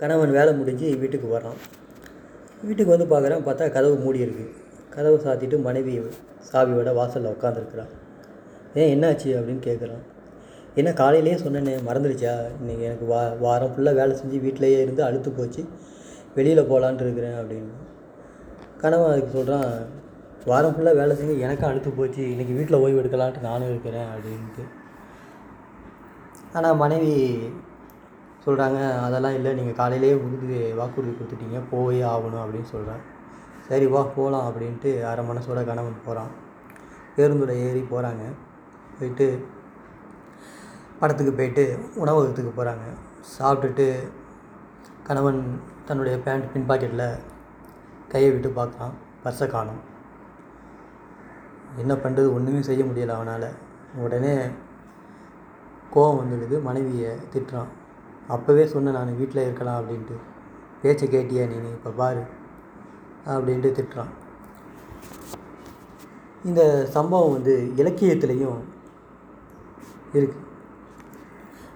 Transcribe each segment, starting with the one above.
கணவன் வேலை முடிஞ்சு வீட்டுக்கு வரான் வீட்டுக்கு வந்து பார்க்குறான் பார்த்தா கதவு மூடி இருக்கு. கதவை சாத்திட்டு மனைவி சாவியோட வாசலில் உட்காந்துருக்குறான் ஏன் என்னாச்சு? அப்படின்னு கேட்குறான் என்ன காலையிலேயே சொன்னேனே மறந்துடுச்சா இன்றைக்கி எனக்கு வா வாரம் ஃபுல்லாக வேலை செஞ்சு வீட்டிலேயே இருந்து அழுத்து போச்சு. வெளியில் போகலான்ட்டு இருக்கிறேன் அப்படின்னு. கணவன் அதுக்கு சொல்கிறான் வாரம் ஃபுல்லாக வேலை செஞ்சு எனக்கும் அழுத்து போச்சு. இன்றைக்கி வீட்டில் ஓய்வு எடுக்கலான்ட்டு நானும் இருக்கிறேன் அப்படின்ட்டு. ஆனால் மனைவி சொல்கிறாங்க அதெல்லாம் இல்லை நீங்கள் காலையிலேயே உறுதி வாக்குறுதி கொடுத்துட்டீங்க போயே ஆகணும் அப்படின்னு சொல்கிறேன் சரி வா போகலாம் அப்படின்ட்டு அரை மனசோட கணவன் போகிறான் பேருந்தில் ஏறி போகிறாங்க போயிட்டு படத்துக்கு போயிட்டு உணவகத்துக்கு போகிறாங்க சாப்பிட்டுட்டு கணவன் தன்னுடைய பேண்ட் பின் பாக்கெட்டில் கையை விட்டு பார்க்குறான். பர்ஸை காணும். என்ன பண்ணுறது ஒன்றுமே செய்ய முடியலை அவனால். உடனே கோவம் வந்துடுது. மனைவியை திட்டுறான். அப்போவே சொன்னேன் நான் வீட்டில் இருக்கலாம் அப்படின்ட்டு. பேச்சை கேட்டியா நீ இப்போ பாரு அப்படின்ட்டு திட்டுறான். இந்த சம்பவம் வந்து இலக்கியத்துலேயும் இருக்குது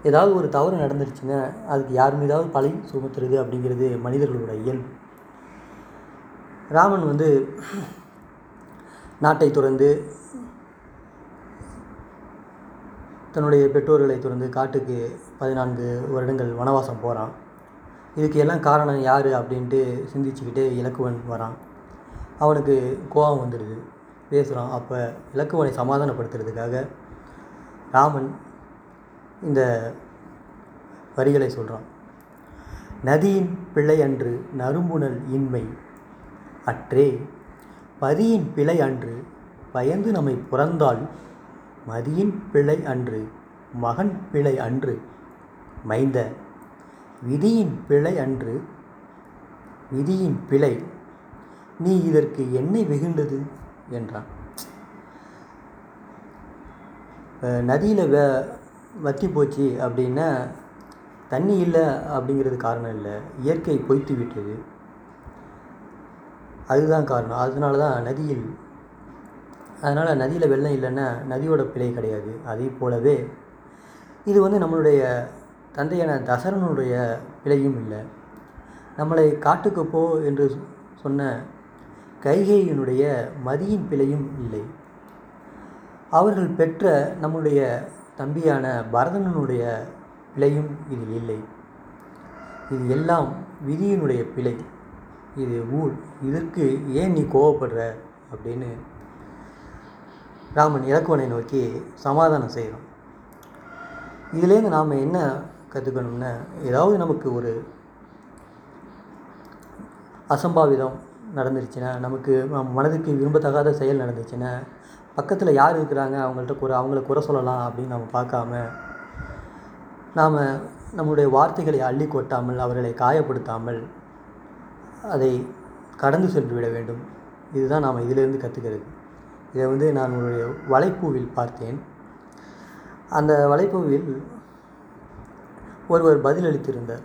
ஏதாவது ஒரு தவறு நடந்துருச்சுன்னா அதுக்கு யார் மீதாவது பழி சுமத்துறது அப்படிங்கிறது மனிதர்களோட இயல்பு. ராமன் வந்து நாட்டை துறந்து தன்னுடைய பெற்றோர்களை துறந்து காட்டுக்கு பதினான்கு வருடங்கள் வனவாசம் போகிறான் இதுக்கு எல்லாம் காரணம் யார் அப்படின்ட்டு சிந்திச்சுக்கிட்டு இலக்குவன் வரான். அவனுக்கு கோபம் வந்துடுது. பேசுகிறான் அப்போ இலக்குவனை சமாதானப்படுத்துறதுக்காக ராமன் இந்த வரிகளை சொல்கிறான் நதியின் பிழை அன்று நறும்புணல் இன்மை அற்றே பதியின் பிழை அன்று பயந்து நம்மை புறந்தால் மதியின் பிழை அன்று மகன் பிழை அன்று மைந்த விதியின் பிழை அன்று விதியின் பிழை நீ இதற்கு என்ன வெகுண்டது? என்றான். நதியில் வ வற்றி போச்சு அப்படின்னா தண்ணி இல்லை அப்படிங்கிறது காரணம் இல்லை. இயற்கை பொய்த்து விட்டது. அதுதான் காரணம். அதனால தான் நதியில் அதனால் நதியில் வெள்ளம் இல்லைன்னா நதியோட பிழை கிடையாது. அதே போலவே இது வந்து நம்மளுடைய தந்தையான தசரனுடைய பிழையும் இல்லை. நம்மளை காட்டுக்கு போ என்று சொன்ன கைகேயினுடைய மதியின் பிழையும் இல்லை. அவர்கள் பெற்ற நம்முடைய தம்பியான பரதனனுடைய பிழையும் இதில் இல்லை. இது எல்லாம் விதியினுடைய பிழை. இது ஊழ். இதற்கு ஏன் நீ கோவப்படுற? அப்படின்னு ராமன் இலக்குவனை நோக்கி சமாதானம் செய்கிறோம் இதுலேருந்து நாம் என்ன கற்றுக்கணும்னா ஏதாவது நமக்கு ஒரு அசம்பாவிதம் நடந்துருச்சுன்னா நமக்கு நம் மனதுக்கு விரும்பத்தகாத செயல் நடந்துச்சுன்னா பக்கத்தில் யார் இருக்கிறாங்க அவங்கள்ட்ட குறை அவங்கள குறை சொல்லலாம் அப்படின்னு நம்ம பார்க்காம நாம் நம்முடைய வார்த்தைகளை அள்ளி கொட்டாமல் அவர்களை காயப்படுத்தாமல் அதை கடந்து சென்று விட வேண்டும். இதுதான் நாம் இதிலிருந்து கற்றுக்கிறது இதை வந்து நான் ஒரு வலைப்பூவில் பார்த்தேன். அந்த வலைப்பூவில் ஒருவர் பதிலளித்திருந்தார்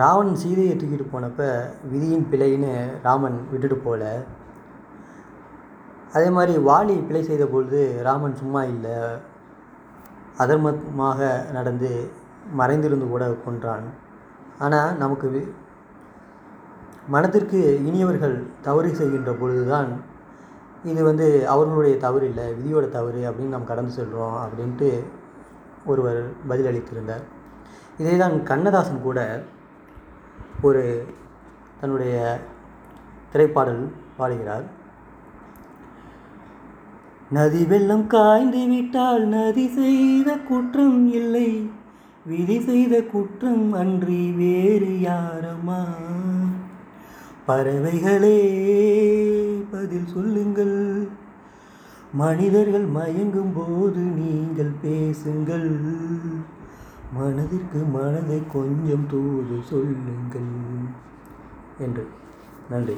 ராவணன் சீதையை தூக்கிட்டு போனப்போ விதியின் பிழைன்னு ராமன் விட்டுட்டு போகல. அதே மாதிரி வாலி பிழை செய்த பொழுது ராமன் சும்மா இல்லை. அதர்மமாக நடந்து மறைந்திருந்து கூட கொன்றான். ஆனால் நமக்கு மனத்திற்கு இனியவர்கள் தவறு செய்கின்ற பொழுதுதான் இது வந்து அவர்களுடைய தவறு இல்லை விதியோட தவறு அப்படின்னு நாம் கடந்து செல்கிறோம் அப்படின்ட்டு ஒருவர் பதிலளித்திருந்தார். இதே தான் கண்ணதாசன் கூட ஒரு தன்னுடைய திரைப்பாடல் பாடுகிறார். நதி வெள்ளம் காய்ந்து விட்டால் நதி செய்த குற்றம் இல்லை விதி செய்த குற்றம் அன்றி வேறு யாரம்மா பறவைகளே பதில் சொல்லுங்கள். மனிதர்கள் மயங்கும் போது நீங்கள் பேசுங்கள். மனதிற்கு மனதை கொஞ்சம் தூது சொல்லுங்கள். என்று நன்றி.